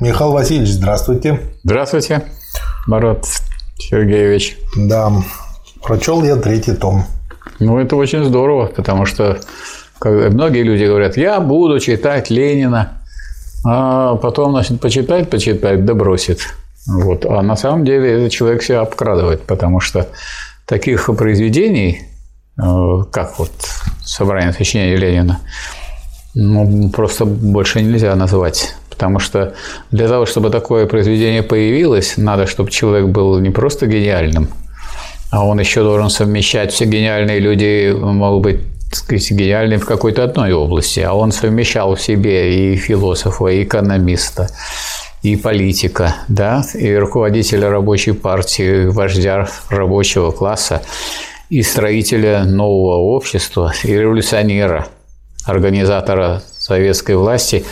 Михаил Васильевич, здравствуйте. Здравствуйте, Марат Сергеевич. Да, прочел я третий том. Ну, это очень здорово, потому что многие люди говорят, я буду читать Ленина, а потом, значит, почитать, почитать, да бросит. Вот. А на самом деле этот человек себя обкрадывает, потому что таких произведений, э, как вот собрание сочинений Ленина, ну, просто больше нельзя назвать. Потому что для того, чтобы такое произведение появилось, надо, чтобы человек был не просто гениальным, а он еще должен совмещать все гениальные люди, могут быть сказать, гениальны в какой-то одной области, а он совмещал в себе и философа, и экономиста, и политика, да, и руководителя рабочей партии, вождя рабочего класса, и строителя нового общества, и революционера, организатора советской власти,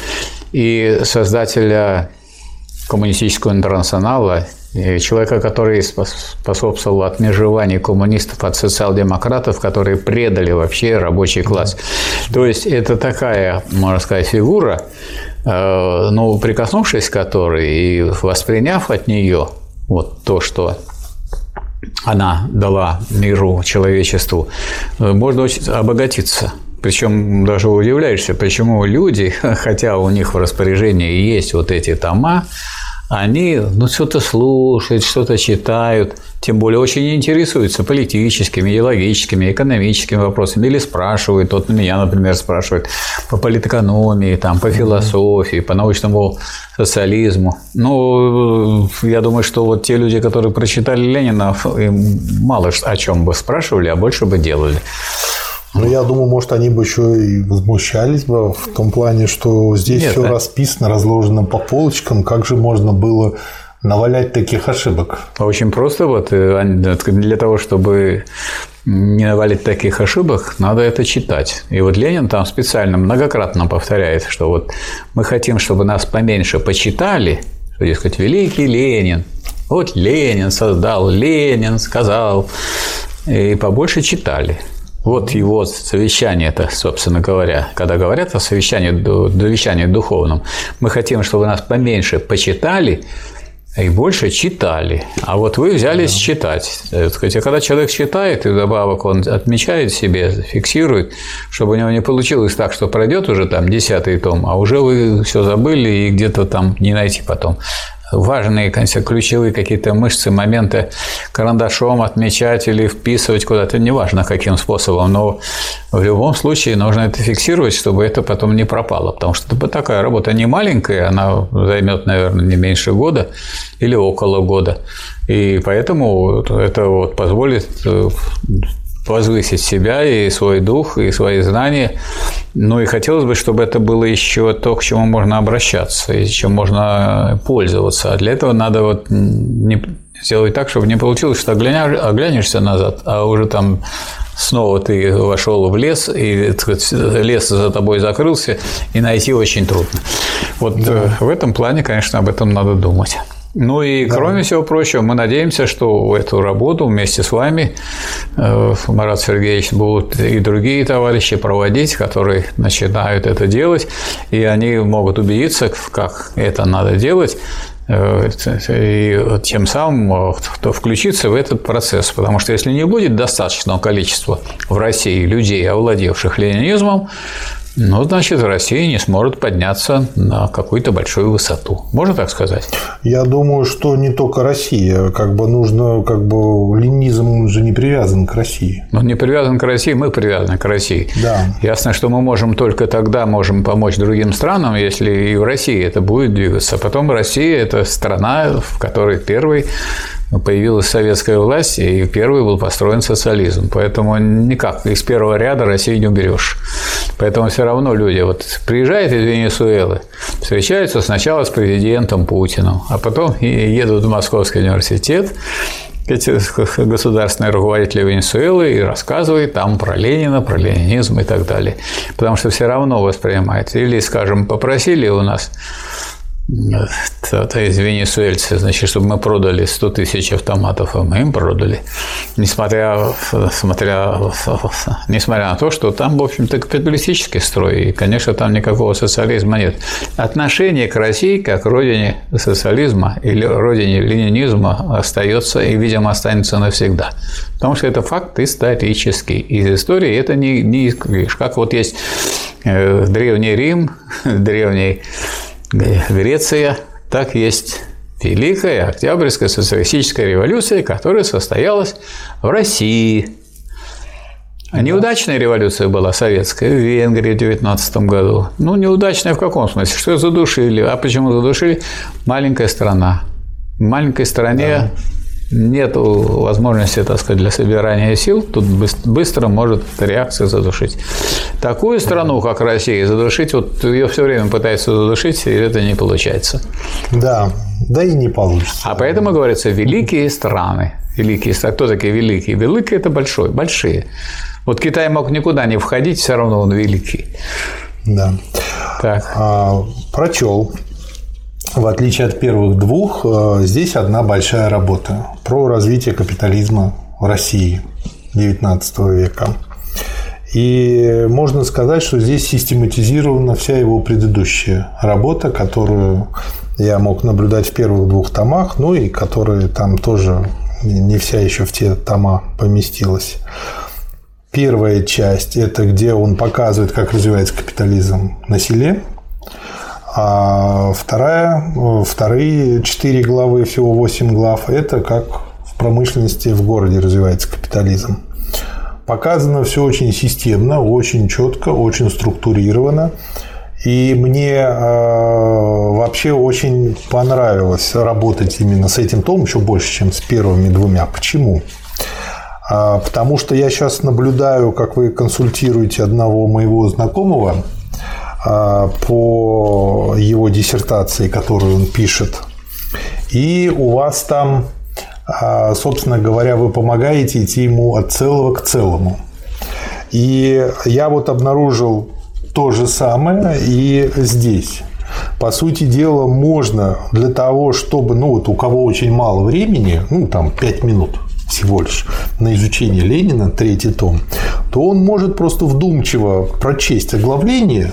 и создателя коммунистического интернационала, человека, который способствовал отмежеванию коммунистов от социал-демократов, которые предали вообще рабочий класс. То есть это такая, можно сказать, фигура, э, ну, прикоснувшись к которой и восприняв от нее вот то, что она дала миру, человечеству, э, можно очень обогатиться. Причем даже удивляешься, почему люди, хотя у них в распоряжении есть вот эти тома, они ну, что-то слушают, что-то читают, тем более очень интересуются политическими, идеологическими, экономическими вопросами, или спрашивают, вот меня, например, спрашивают по политэкономии, там, по философии, по научному социализму. Ну, я думаю, что вот те люди, которые прочитали Ленина, мало о чем бы спрашивали, а больше бы делали. Ну, я думаю, может, они бы еще и возмущались бы в том плане, что здесь Нет, все а... расписано, разложено по полочкам. Как же можно было навалять таких ошибок? Очень просто. Вот э, для того, чтобы не навалить таких ошибок, надо это читать. И вот Ленин там специально многократно повторяет, что вот мы хотим, чтобы нас поменьше почитали, что, дескать, великий Ленин, вот Ленин создал, Ленин сказал, и побольше читали. Вот его совещание это, собственно говоря, когда говорят о совещании, довещании духовном, мы хотим, чтобы нас поменьше почитали, и больше читали. А вот вы взялись да. читать. А когда человек читает, и добавок он отмечает себе, фиксирует, чтобы у него не получилось так, что пройдет уже там десятый том, а уже вы все забыли и где-то там не найти потом важные, ключевые какие-то мышцы, моменты. Карандашом отмечать или вписывать куда-то, неважно каким способом, но в любом случае нужно это фиксировать, чтобы это потом не пропало, потому что такая работа не маленькая, она займет, наверное, не меньше года или около года. И поэтому это вот позволит э, возвысить себя и свой дух, и свои знания. Ну и хотелось бы, чтобы это было еще то, к чему можно обращаться, и чем можно пользоваться. А для этого надо вот не сделать так, чтобы не получилось, что оглянешься назад, а уже там снова ты вошел в лес, и сказать, лес за тобой закрылся, и найти очень трудно. Вот да. в этом плане, конечно, об этом надо думать. Ну и да. кроме всего прочего, мы надеемся, что эту работу вместе с вами, э, Марат Сергеевич, будут и другие товарищи проводить, которые начинают это делать, и они могут убедиться, как это надо делать, э, и тем самым кто включиться в этот процесс. Потому что если не будет достаточного количества в России людей, овладевших ленинизмом, ну, значит, Россия не сможет подняться на какую-то большую высоту. Можно так сказать? Я думаю, что не только Россия. Как бы нужно, как бы ленизм же не привязан к России. Ну, не привязан к России, мы привязаны к России. Да. Ясно, что мы можем только тогда можем помочь другим странам, если и в России это будет двигаться. Потом Россия – это страна, в которой первый появилась советская власть, и первый был построен социализм. Поэтому никак из первого ряда Россию не уберешь. Поэтому все равно люди вот приезжают из Венесуэлы, встречаются сначала с президентом Путиным, а потом едут в Московский университет, эти государственные руководители Венесуэлы и рассказывают там про Ленина, про ленинизм и так далее. Потому что все равно воспринимается. Или, скажем, попросили у нас то, есть венесуэльцы, значит, чтобы мы продали 100 тысяч автоматов, а мы им продали, несмотря, смотря, несмотря на то, что там, в общем-то, капиталистический строй, и, конечно, там никакого социализма нет. Отношение к России как родине социализма или родине ленинизма остается и, видимо, останется навсегда. Потому что это факт исторический. Из истории это не, не. Как вот есть э, Древний Рим, Древний Греция, так есть Великая Октябрьская социалистическая революция, которая состоялась в России. А неудачная революция была советская в Венгрии в 19 году. Ну, неудачная в каком смысле? Что задушили? А почему задушили? Маленькая страна. В маленькой стране да нет возможности, так сказать, для собирания сил, тут быстро может реакция задушить. Такую страну, как Россия, задушить, вот ее все время пытаются задушить, и это не получается. Да, да и не получится. А поэтому говорится великие страны. Великие страны. Кто такие великие? Великие – это большой, большие. Вот Китай мог никуда не входить, все равно он великий. Да. Так. А, прочел в отличие от первых двух, э, здесь одна большая работа про развитие капитализма в России XIX века. И можно сказать, что здесь систематизирована вся его предыдущая работа, которую я мог наблюдать в первых двух томах, ну и которая там тоже не вся еще в те тома поместилась. Первая часть – это где он показывает, как развивается капитализм на селе, а вторая, вторые четыре главы, всего восемь глав, это как в промышленности в городе развивается капитализм. Показано все очень системно, очень четко, очень структурировано. И мне э, вообще очень понравилось работать именно с этим томом, еще больше, чем с первыми двумя. Почему? А, потому что я сейчас наблюдаю, как вы консультируете одного моего знакомого, по его диссертации, которую он пишет. И у вас там, а, собственно говоря, вы помогаете идти ему от целого к целому. И я вот обнаружил то же самое и здесь. По сути дела, можно для того, чтобы, ну вот у кого очень мало времени, ну там 5 минут всего лишь на изучение Ленина, третий том, то он может просто вдумчиво прочесть оглавление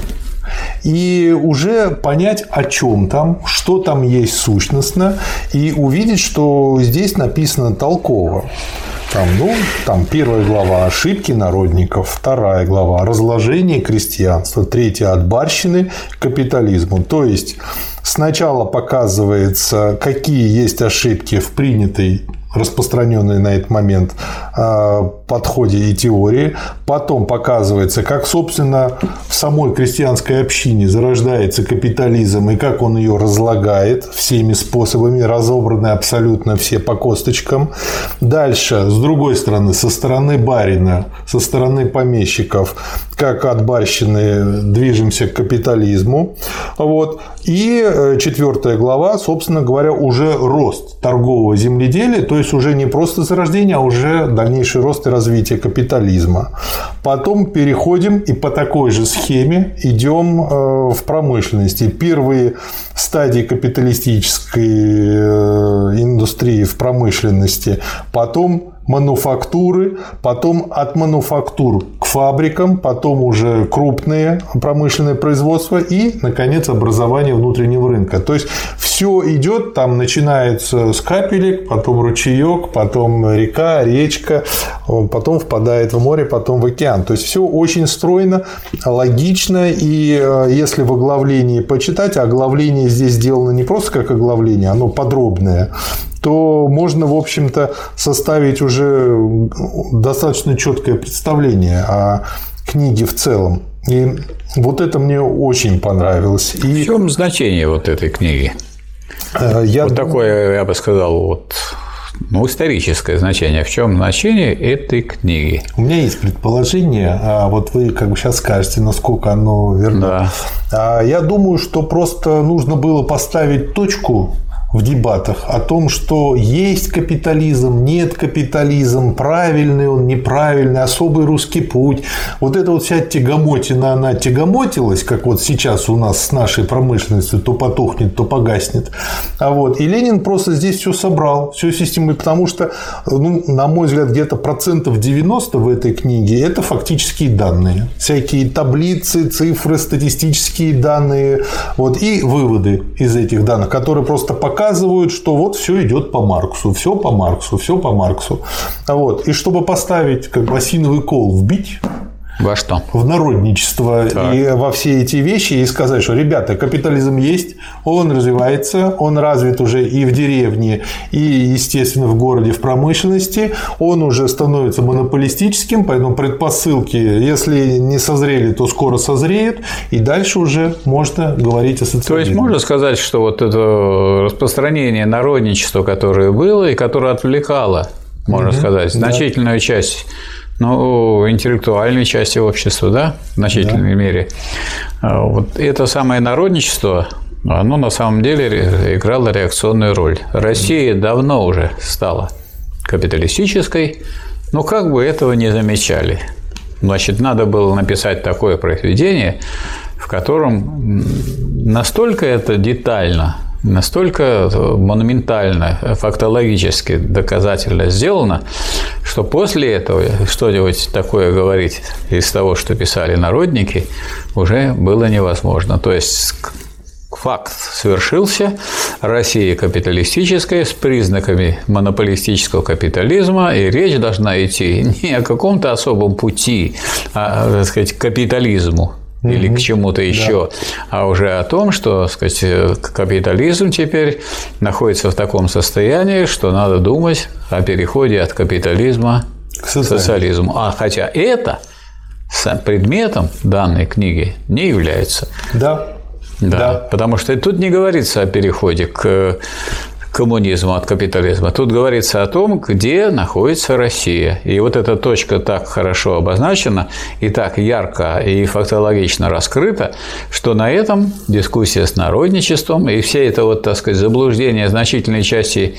и уже понять, о чем там, что там есть сущностно, и увидеть, что здесь написано толково. Там, ну, там первая глава ошибки народников, вторая глава разложение крестьянства, третья от барщины к капитализму. То есть сначала показывается, какие есть ошибки в принятой распространенной на этот момент а, подходе и теории. Потом показывается, как, собственно, в самой крестьянской общине зарождается капитализм и как он ее разлагает всеми способами, разобраны абсолютно все по косточкам. Дальше, с другой стороны, со стороны барина, со стороны помещиков, как от барщины движемся к капитализму. Вот. И э, четвертая глава, собственно говоря, уже рост торгового земледелия, то есть уже не просто зарождение, а уже дальнейший рост и развитие капитализма. Потом переходим и по такой же схеме идем э, в промышленности. Первые стадии капиталистической э, индустрии в промышленности, потом мануфактуры, потом от мануфактур к фабрикам, потом уже крупные промышленные производства и, наконец, образование внутреннего рынка. То есть все идет, там начинается с капелек, потом ручеек, потом река, речка, потом впадает в море, потом в океан. То есть все очень стройно, логично, и э, если в оглавлении почитать, а оглавление здесь сделано не просто как оглавление, оно подробное, то можно, в общем-то, составить уже достаточно четкое представление о книге в целом. И вот это мне очень понравилось. И... В чем значение вот этой книги? Э, я... Вот такое, я бы сказал, вот ну, историческое значение. В чем значение этой книги? У меня есть предположение, а вот вы как бы сейчас скажете, насколько оно верно. Да. А я думаю, что просто нужно было поставить точку в дебатах о том, что есть капитализм, нет капитализм, правильный он, неправильный, особый русский путь. Вот эта вот вся тягомотина, она тягомотилась, как вот сейчас у нас с нашей промышленностью, то потухнет, то погаснет. А вот, и Ленин просто здесь все собрал, всю систему, потому что, ну, на мой взгляд, где-то процентов 90 в этой книге – это фактические данные. Всякие таблицы, цифры, статистические данные, вот, и выводы из этих данных, которые просто показывают показывают, что вот все идет по Марксу, все по Марксу, все по Марксу. Вот. И чтобы поставить как бы осиновый кол вбить во что? В народничество так. и во все эти вещи и сказать, что, ребята, капитализм есть, он развивается, он развит уже и в деревне, и, естественно, в городе, в промышленности, он уже становится монополистическим, поэтому предпосылки, если не созрели, то скоро созреют, и дальше уже можно говорить о социализме. То есть, можно сказать, что вот это распространение народничества, которое было и которое отвлекало, можно угу, сказать, значительную да. часть ну, интеллектуальной части общества, да, в значительной да. мере. А вот это самое народничество, оно на самом деле играло реакционную роль. Россия давно уже стала капиталистической, но как бы этого не замечали. Значит, надо было написать такое произведение, в котором настолько это детально настолько монументально, фактологически, доказательно сделано, что после этого что-нибудь такое говорить из того, что писали народники, уже было невозможно. То есть факт совершился, Россия капиталистическая с признаками монополистического капитализма, и речь должна идти не о каком-то особом пути, а, так сказать, капитализму, или к чему-то еще, да. а уже о том, что сказать, капитализм теперь находится в таком состоянии, что надо думать о переходе от капитализма к социализму. А хотя это предметом данной книги не является. Да. Да, да. Потому что тут не говорится о переходе к коммунизма от капитализма. Тут говорится о том, где находится Россия. И вот эта точка так хорошо обозначена и так ярко и фактологично раскрыта, что на этом дискуссия с народничеством и все это вот, так сказать, заблуждение значительной части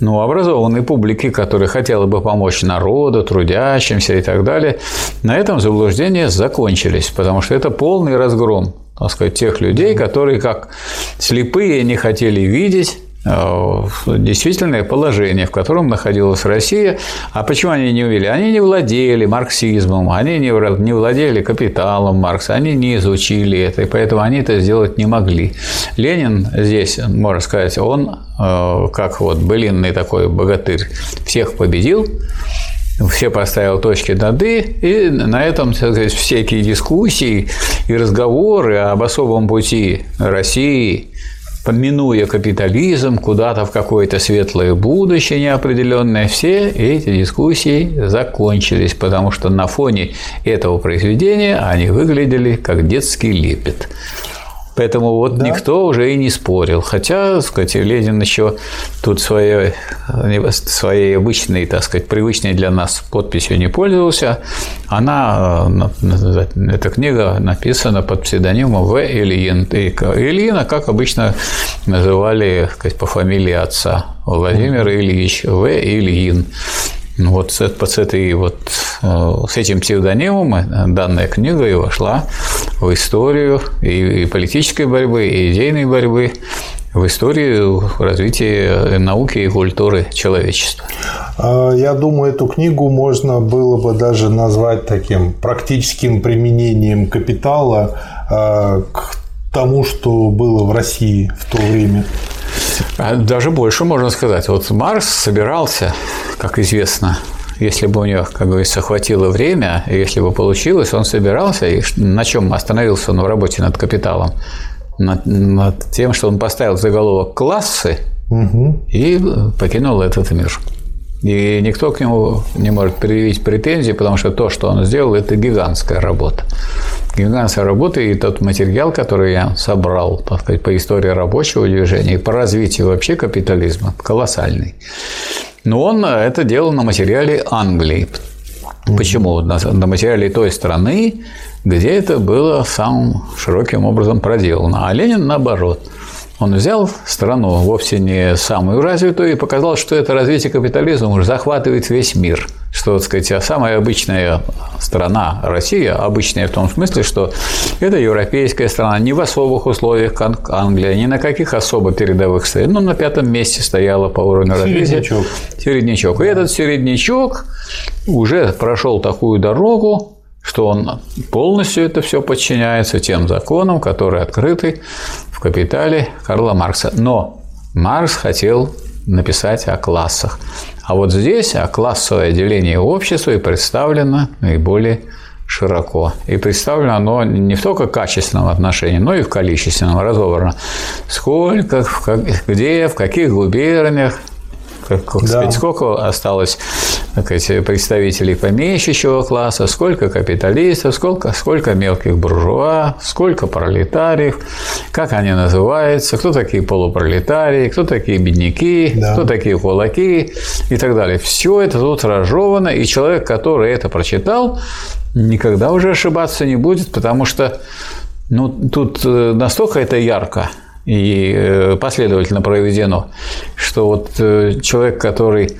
ну, образованной публики, которая хотела бы помочь народу, трудящимся и так далее, на этом заблуждения закончились, потому что это полный разгром так сказать, тех людей, которые как слепые не хотели видеть действительное положение, в котором находилась Россия. А почему они не увели? Они не владели марксизмом, они не владели капиталом Маркса, они не изучили это, и поэтому они это сделать не могли. Ленин здесь, можно сказать, он, э, как вот былинный такой богатырь, всех победил, все поставил точки над «и», и на этом сказать, всякие дискуссии и разговоры об особом пути России – минуя капитализм, куда-то в какое-то светлое будущее неопределенное, все эти дискуссии закончились, потому что на фоне этого произведения они выглядели как детский лепет. Поэтому вот да. никто уже и не спорил. Хотя, так сказать, Ленин еще тут своей, своей обычной, так сказать, привычной для нас подписью не пользовался. Она, э, эта книга написана под псевдонимом В. Ильин. И Ильина, как обычно называли сказать, по фамилии отца. Владимир Ильич В. Ильин. Ну, вот с, с, этой вот, э, с этим псевдонимом данная книга и вошла в историю и, и политической борьбы, и идейной борьбы, в историю развития науки и культуры человечества. А, я думаю, эту книгу можно было бы даже назвать таким практическим применением капитала к тому, что было в России в то время. А даже больше можно сказать. Вот Маркс собирался, как известно, если бы у него, как говорится, хватило время, если бы получилось, он собирался, и на чем остановился он в работе над капиталом? Над, над тем, что он поставил заголовок классы угу. и покинул этот мир. И никто к нему не может предъявить претензии, потому что то, что он сделал, это гигантская работа. Гигантская работа и тот материал, который я собрал так сказать, по истории рабочего движения и по развитию вообще капитализма, колоссальный. Но он это делал на материале Англии. Почему? На, на материале той страны, где это было самым широким образом проделано. А Ленин наоборот. Он взял страну вовсе не самую развитую и показал, что это развитие капитализма уже захватывает весь мир. Что, так сказать, а самая обычная страна Россия, обычная в том смысле, что это европейская страна, не в особых условиях, как Англия, ни на каких особо передовых стоит. Ну, на пятом месте стояла по уровню развития. Середнячок. Середнячок. И этот середнячок уже прошел такую дорогу, что он полностью это все подчиняется тем законам, которые открыты в «Капитале» Карла Маркса. Но Маркс хотел написать о классах. А вот здесь о классовое деление общества и представлено наиболее широко. И представлено оно не в только качественном отношении, но и в количественном разобрано. Сколько, где, в каких губерниях, как, как да. сказать, сколько осталось так сказать, представителей помещичьего класса, сколько капиталистов, сколько, сколько мелких буржуа, сколько пролетариев, как они называются, кто такие полупролетарии, кто такие бедняки, да. кто такие кулаки и так далее. Все это тут разжевано, и человек, который это прочитал, никогда уже ошибаться не будет, потому что ну, тут э, настолько это ярко – и э, последовательно проведено, что вот э, человек, который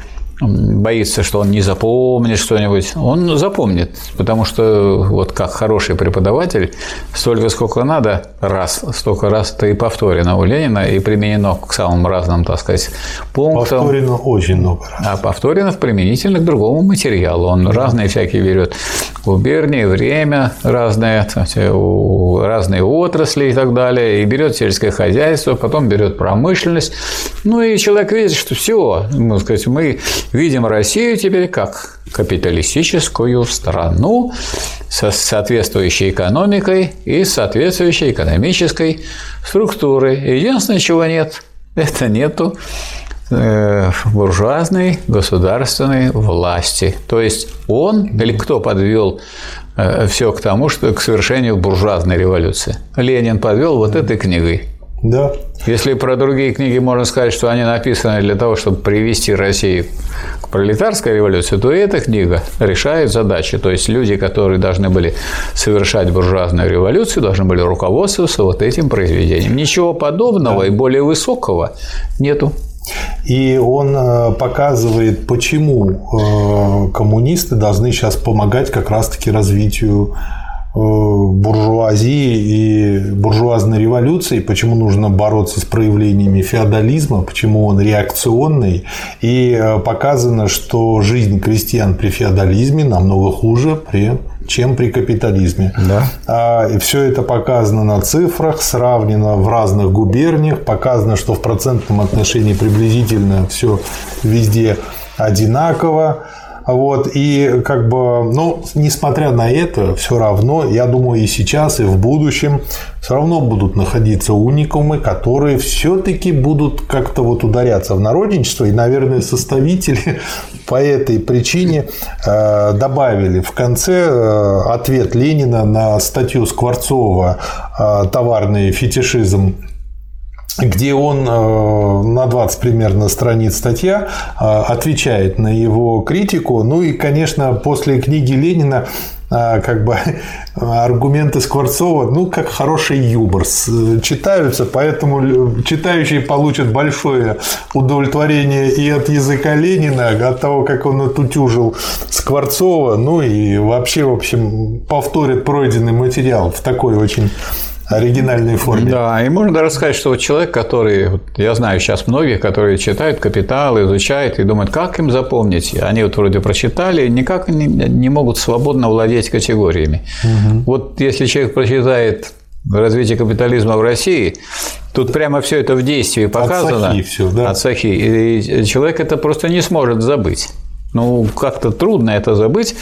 боится, что он не запомнит что-нибудь, он запомнит, потому что вот как хороший преподаватель, столько, сколько надо, раз, столько раз это и повторено у Ленина и применено к самым разным, так сказать, пунктам. Повторено очень много раз. А повторено применительно к другому материалу. Он да. разные всякие берет губернии, время разное, разные отрасли и так далее, и берет сельское хозяйство, потом берет промышленность. Ну и человек видит, что все, ну, сказать, мы видим Россию теперь как капиталистическую страну со соответствующей экономикой и соответствующей экономической структурой. Единственное, чего нет, это нету э, буржуазной государственной власти. То есть он или кто подвел э, все к тому, что к совершению буржуазной революции. Ленин подвел вот этой книгой. Да. Если про другие книги можно сказать, что они написаны для того, чтобы привести Россию к пролетарской революции, то эта книга решает задачи. То есть люди, которые должны были совершать буржуазную революцию, должны были руководствоваться вот этим произведением. Ничего подобного да. и более высокого нету. И он э, показывает, почему э, коммунисты должны сейчас помогать как раз-таки развитию буржуазии и буржуазной революции, почему нужно бороться с проявлениями феодализма, почему он реакционный, и э, показано, что жизнь крестьян при феодализме намного хуже, при, чем при капитализме. Да. А, и все это показано на цифрах, сравнено в разных губерниях, показано, что в процентном отношении приблизительно все везде одинаково. Вот, и как бы, ну, несмотря на это, все равно, я думаю, и сейчас, и в будущем все равно будут находиться уникумы, которые все-таки будут как-то вот ударяться в народничество. И, наверное, составители по этой причине э, добавили в конце э, ответ Ленина на статью Скворцова э, «Товарный фетишизм где он э, на 20 примерно страниц статья э, отвечает на его критику. Ну и, конечно, после книги Ленина э, как бы аргументы Скворцова, ну, как хороший юмор читаются, поэтому читающие получат большое удовлетворение и от языка Ленина, от того, как он отутюжил Скворцова, ну и вообще, в общем, повторит пройденный материал в такой очень оригинальной форме. Да, и можно даже сказать, что вот человек, который, вот я знаю сейчас многих, которые читают «Капитал», изучают и думают, как им запомнить. Они вот вроде прочитали, никак не, не могут свободно владеть категориями. Угу. Вот если человек прочитает развитие капитализма в России, тут прямо все это в действии показано. От Сахи все, да. От Сахи. И человек это просто не сможет забыть. Ну, как-то трудно это забыть,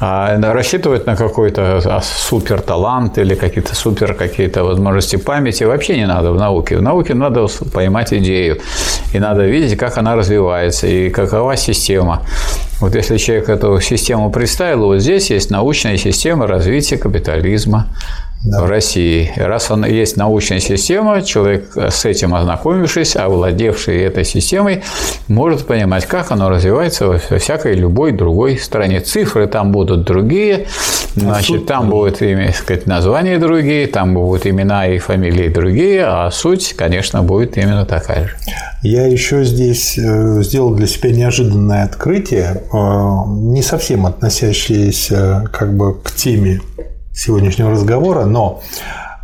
а рассчитывать на какой-то а, супер талант или какие-то супер какие-то возможности памяти вообще не надо в науке. В науке надо поймать идею, и надо видеть, как она развивается, и какова система. Вот если человек эту систему представил, вот здесь есть научная система развития капитализма. Да. в России. Раз он есть научная система, человек с этим ознакомившись, овладевший этой системой, может понимать, как оно развивается во всякой любой другой стране. Цифры там будут другие, значит, там будут сказать, названия другие, там будут имена и фамилии другие, а суть, конечно, будет именно такая же. Я еще здесь э, сделал для себя неожиданное открытие, э, не совсем относящееся как бы к теме сегодняшнего разговора, но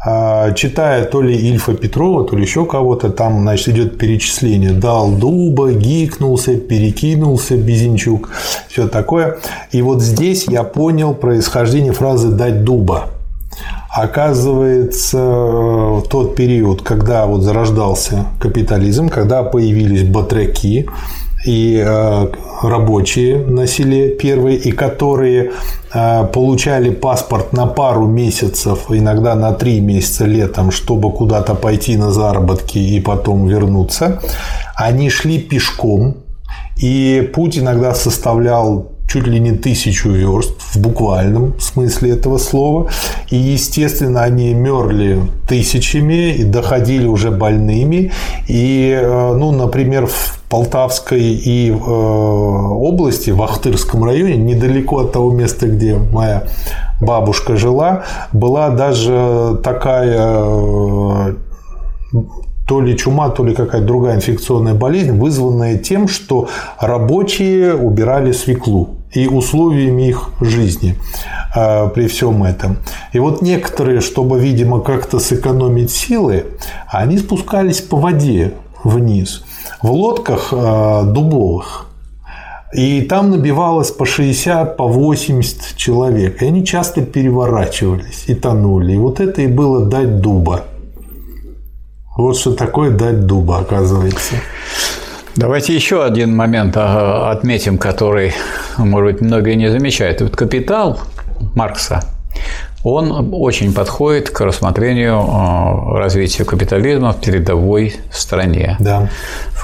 а, читая то ли Ильфа Петрова, то ли еще кого-то, там, значит, идет перечисление. Дал дуба, гикнулся, перекинулся, Безенчук, все такое. И вот здесь я понял происхождение фразы «дать дуба». Оказывается, в тот период, когда вот зарождался капитализм, когда появились батраки, и э, рабочие на селе первые, и которые э, получали паспорт на пару месяцев, иногда на три месяца летом, чтобы куда-то пойти на заработки и потом вернуться, они шли пешком, и путь иногда составлял чуть ли не тысячу верст в буквальном смысле этого слова. И, естественно, они мерли тысячами и доходили уже больными. И, э, ну, например, в Полтавской и э, области, в Ахтырском районе, недалеко от того места, где моя бабушка жила, была даже такая э, то ли чума, то ли какая-то другая инфекционная болезнь, вызванная тем, что рабочие убирали свеклу и условиями их жизни э, при всем этом. И вот некоторые, чтобы, видимо, как-то сэкономить силы, они спускались по воде вниз в лодках э, дубовых. И там набивалось по 60, по 80 человек. И они часто переворачивались и тонули. И вот это и было дать дуба. Вот что такое дать дуба, оказывается. Давайте еще один момент а, отметим, который, может быть, многие не замечают. Вот капитал Маркса, он очень подходит к рассмотрению а, развития капитализма в передовой стране. Да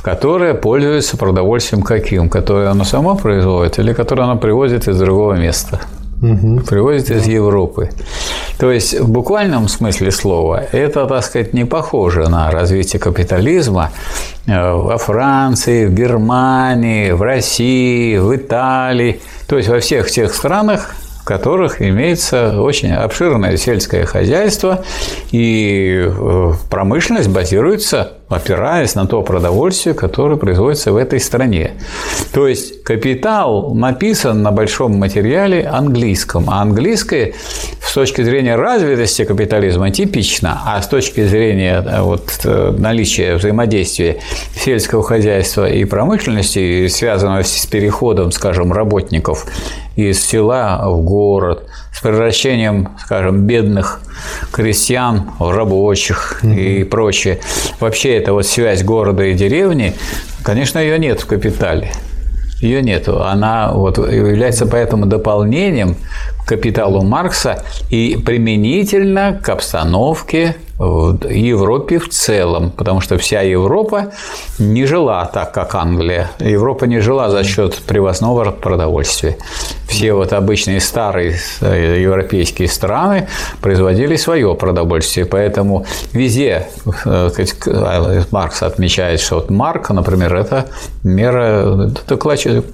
которая пользуется продовольствием каким? Которое она сама производит или которое она привозит из другого места? Угу. Привозит из Европы. То есть в буквальном смысле слова это, так сказать, не похоже на развитие капитализма э, во Франции, в Германии, в России, в Италии, то есть во всех тех странах, которых имеется очень обширное сельское хозяйство, и э, промышленность базируется, опираясь на то продовольствие, которое производится в этой стране. То есть капитал написан на большом материале английском, а английское с точки зрения развитости капитализма типично, а с точки зрения э, вот, э, наличия взаимодействия сельского хозяйства и промышленности, связанного с переходом, скажем, работников из села в город, с превращением, скажем, бедных крестьян рабочих и прочее. Вообще эта вот связь города и деревни, конечно, ее нет в капитале. Ее нету. Она вот является поэтому дополнением к капиталу Маркса и применительно к обстановке в Европе в целом, потому что вся Европа не жила так, как Англия. Европа не жила за счет привозного продовольствия. Все вот обычные старые э, европейские страны производили свое продовольствие, поэтому везде э, э, Маркс отмечает, что вот марка, например, это мера, это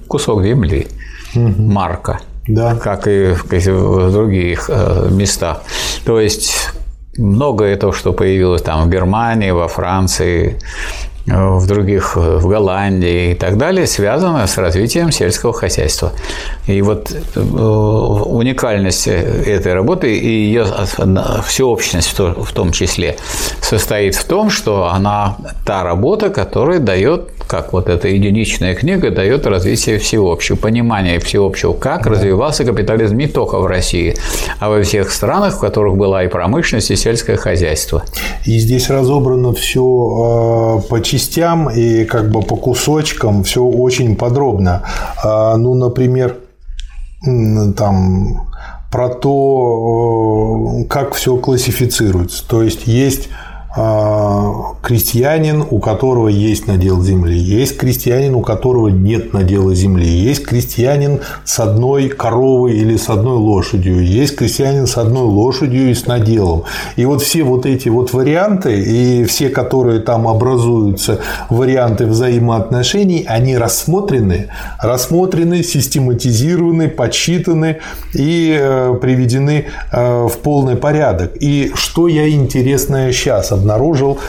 кусок земли, марка да. как и в других местах. То есть многое то, что появилось там в Германии, во Франции, в других, в Голландии и так далее, связано с развитием сельского хозяйства. И вот э, уникальность этой работы и ее всеобщность в том числе состоит в том, что она та работа, которая дает как вот эта единичная книга дает развитие всеобщего, понимание всеобщего, как да. развивался капитализм не только в России, а во всех странах, в которых была и промышленность, и сельское хозяйство. И здесь разобрано все а, по частям и как бы по кусочкам, все очень подробно. А, ну, например, там про то, как все классифицируется. То есть есть крестьянин, у которого есть надел земли, есть крестьянин, у которого нет надела земли, есть крестьянин с одной коровой или с одной лошадью, есть крестьянин с одной лошадью и с наделом. И вот все вот эти вот варианты и все, которые там образуются, варианты взаимоотношений, они рассмотрены, рассмотрены, систематизированы, подсчитаны и э, приведены э, в полный порядок. И что я интересное сейчас обнаружил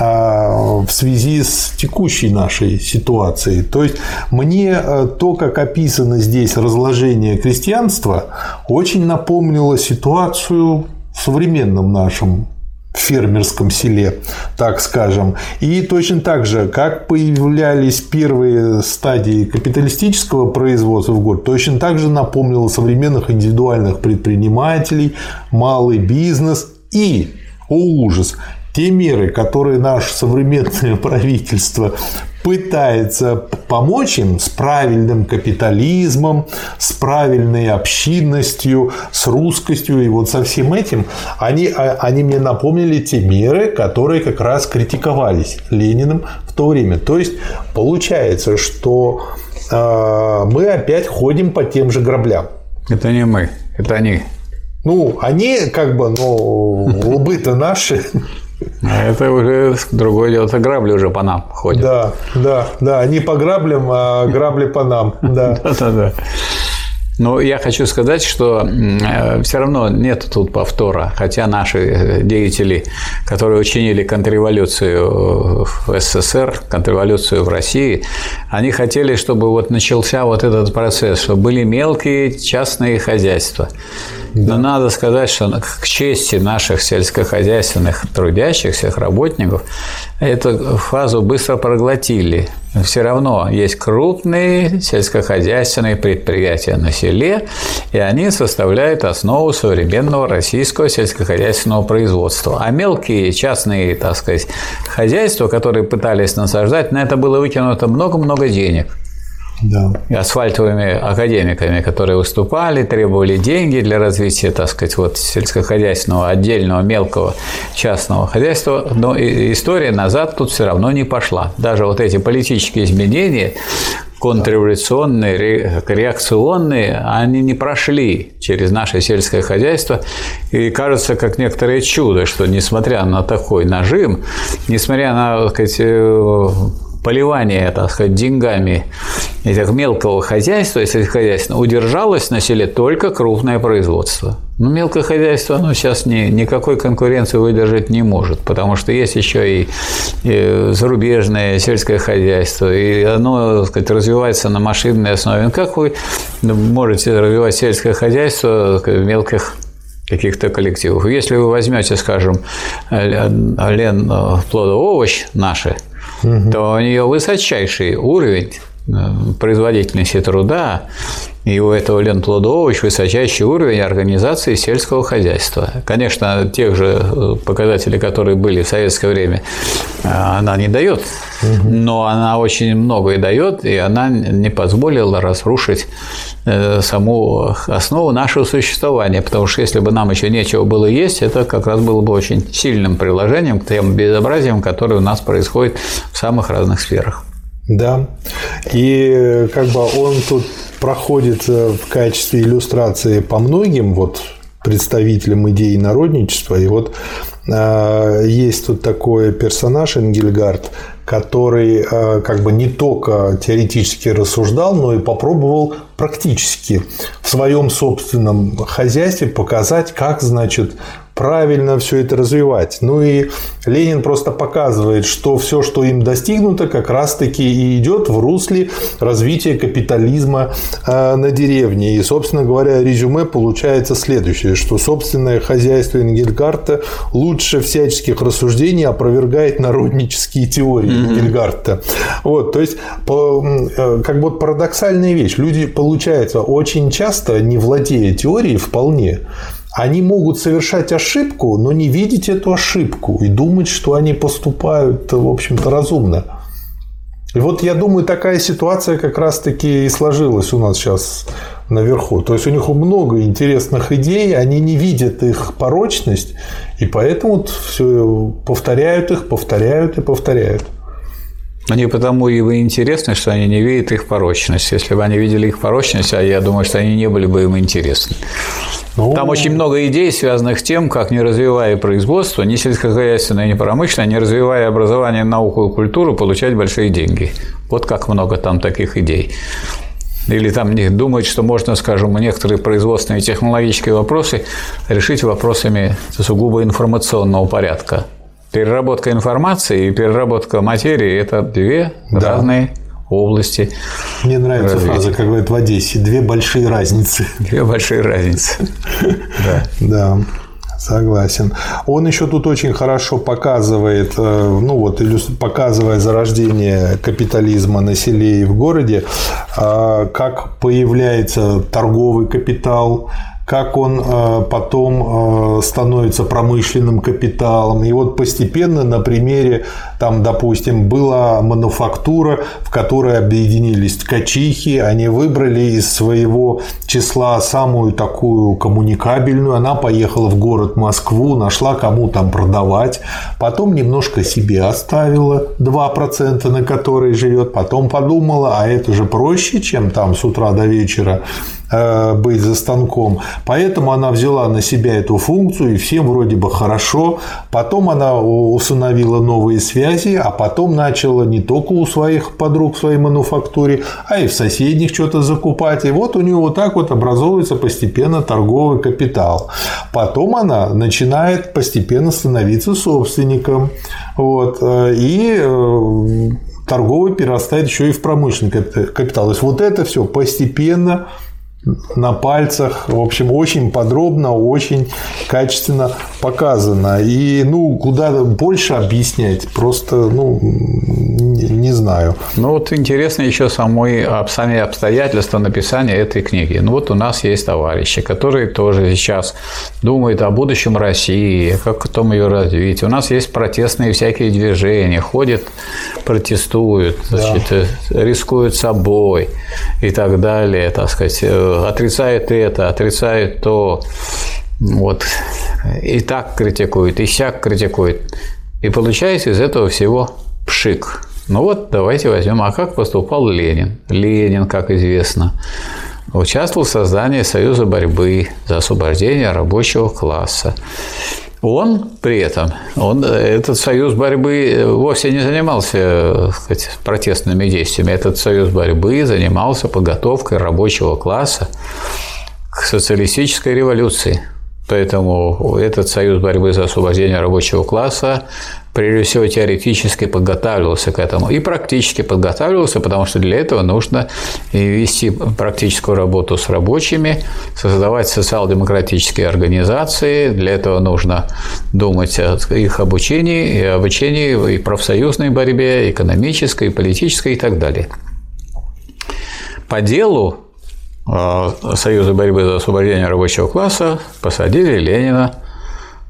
а, в связи с текущей нашей ситуацией. То есть мне э, то, как описано здесь разложение крестьянства, очень напомнило ситуацию в современном нашем фермерском селе, так скажем. И точно так же, как появлялись первые стадии капиталистического производства в год, точно так же напомнило современных индивидуальных предпринимателей, малый бизнес и, о ужас, те меры, которые наше современное правительство пытается помочь им с правильным капитализмом, с правильной общинностью, с русскостью и вот со всем этим, они, а, они мне напомнили те меры, которые как раз критиковались Лениным в то время. То есть получается, что э, мы опять ходим по тем же граблям. Это не мы, это они. Ну, они как бы, ну, лбы-то наши. Это уже другое дело, это грабли уже по нам ходят. Да, да, да, не по граблям, а грабли по нам. Да, да, да. Но я хочу сказать, что э, все равно нет тут повтора, хотя наши э, деятели, которые учинили контрреволюцию в СССР, контрреволюцию в России, они хотели, чтобы вот начался вот этот процесс, чтобы были мелкие частные хозяйства. Но надо сказать, что к чести наших сельскохозяйственных трудящихся, работников, эту фазу быстро проглотили. Все равно есть крупные сельскохозяйственные предприятия на селе, и они составляют основу современного российского сельскохозяйственного производства. А мелкие частные, так сказать, хозяйства, которые пытались насаждать, на это было выкинуто много-много денег – да. асфальтовыми академиками, которые выступали, требовали деньги для развития, так сказать, вот сельскохозяйственного, отдельного, мелкого частного хозяйства. Но история назад тут все равно не пошла. Даже вот эти политические изменения, контрреволюционные, реакционные, они не прошли через наше сельское хозяйство. И кажется, как некоторое чудо, что несмотря на такой нажим, несмотря на так сказать, э, поливание, так сказать, деньгами этих мелкого хозяйства, если хозяйство, удержалось на селе только крупное производство. Но ну, мелкое хозяйство, оно сейчас ни, никакой конкуренции выдержать не может, потому что есть еще и, и зарубежное сельское хозяйство, и оно так сказать, развивается на машинной основе. Ну, как вы можете развивать сельское хозяйство в мелких каких-то коллективов. Если вы возьмете, скажем, лен плодоовощ наши, угу. то у нее высочайший уровень производительности труда, и у этого Ленплодович высочайший уровень организации сельского хозяйства. Конечно, тех же э, показателей, которые были в советское время, э, она не дает, но она очень многое дает, и она не позволила разрушить саму основу нашего существования, потому что если бы нам еще нечего было есть, это как раз было бы очень сильным приложением к тем безобразиям, которые у нас происходят в самых разных сферах. Да. И как бы он тут проходит э, в качестве иллюстрации по многим вот представителям идеи народничества. И вот э, есть тут такой персонаж Энгельгард, который э, как бы не только теоретически рассуждал, но и попробовал практически в своем собственном хозяйстве показать, как, значит, правильно все это развивать. Ну и Ленин просто показывает, что все, что им достигнуто, как раз-таки и идет в русле развития капитализма э, на деревне. И, собственно говоря, резюме получается следующее, что собственное хозяйство Энгельгарта лучше всяческих рассуждений опровергает народнические теории mm-hmm. Энгельгарта. Вот, то есть, э, как бы парадоксальная вещь. Люди, получается, очень часто, не владея теорией вполне, они могут совершать ошибку, но не видеть эту ошибку и думать, что они поступают, в общем-то, разумно. И вот я думаю, такая ситуация как раз-таки и сложилась у нас сейчас наверху. То есть у них много интересных идей, они не видят их порочность, и поэтому все повторяют их, повторяют и повторяют. Они потому и интересны, что они не видят их порочность. Если бы они видели их порочность, а я думаю, что они не были бы им интересны. Ну... Там очень много идей, связанных с тем, как не развивая производство, ни сельскохозяйственное, ни промышленное, не развивая образование, науку и культуру, получать большие деньги. Вот как много там таких идей. Или там не думают, что можно, скажем, некоторые производственные и технологические вопросы решить вопросами сугубо информационного порядка. Переработка информации и переработка материи – это две да. разные области. Мне нравится развития. фраза, как говорят в Одессе, две большие разницы. Две большие разницы. Да. Да. Согласен. Он еще тут очень хорошо показывает, э, ну вот, показывая зарождение капитализма на селе и в городе, э, как появляется торговый капитал, как он э, потом э, становится промышленным капиталом. И вот постепенно на примере, там, допустим, была мануфактура, в которой объединились ткачихи, они выбрали из своего числа самую такую коммуникабельную, она поехала в город Москву, нашла кому там продавать, потом немножко себе оставила 2%, на которые живет, потом подумала, а это же проще, чем там с утра до вечера быть за станком. Поэтому она взяла на себя эту функцию, и всем вроде бы хорошо. Потом она установила новые связи, а потом начала не только у своих подруг в своей мануфактуре, а и в соседних что-то закупать. И вот у нее вот так вот образовывается постепенно торговый капитал. Потом она начинает постепенно становиться собственником. Вот. Э, и э, торговый перерастает еще и в промышленный капитал. То есть вот это все постепенно на пальцах. В общем, очень подробно, очень качественно показано. И, ну, куда больше объяснять, просто, ну, не, знаю. Ну, вот интересно еще самой, сами обстоятельства написания этой книги. Ну, вот у нас есть товарищи, которые тоже сейчас думают о будущем России, как потом ее развить. У нас есть протестные всякие движения, ходят, протестуют, значит, да. рискуют собой и так далее, так сказать, отрицает это, отрицает то, вот, и так критикует, и сяк критикует. И получается из этого всего пшик. Ну вот, давайте возьмем, а как поступал Ленин? Ленин, как известно, участвовал в создании Союза борьбы за освобождение рабочего класса. Он при этом, он, этот союз борьбы вовсе не занимался сказать, протестными действиями. Этот союз борьбы занимался подготовкой рабочего класса к социалистической революции. Поэтому этот союз борьбы за освобождение рабочего класса прежде всего теоретически подготавливался к этому и практически подготавливался, потому что для этого нужно вести практическую работу с рабочими, создавать социал-демократические организации, для этого нужно думать о их обучении, и обучении и профсоюзной борьбе, экономической, политической и так далее. По делу э, Союза борьбы за освобождение рабочего класса посадили Ленина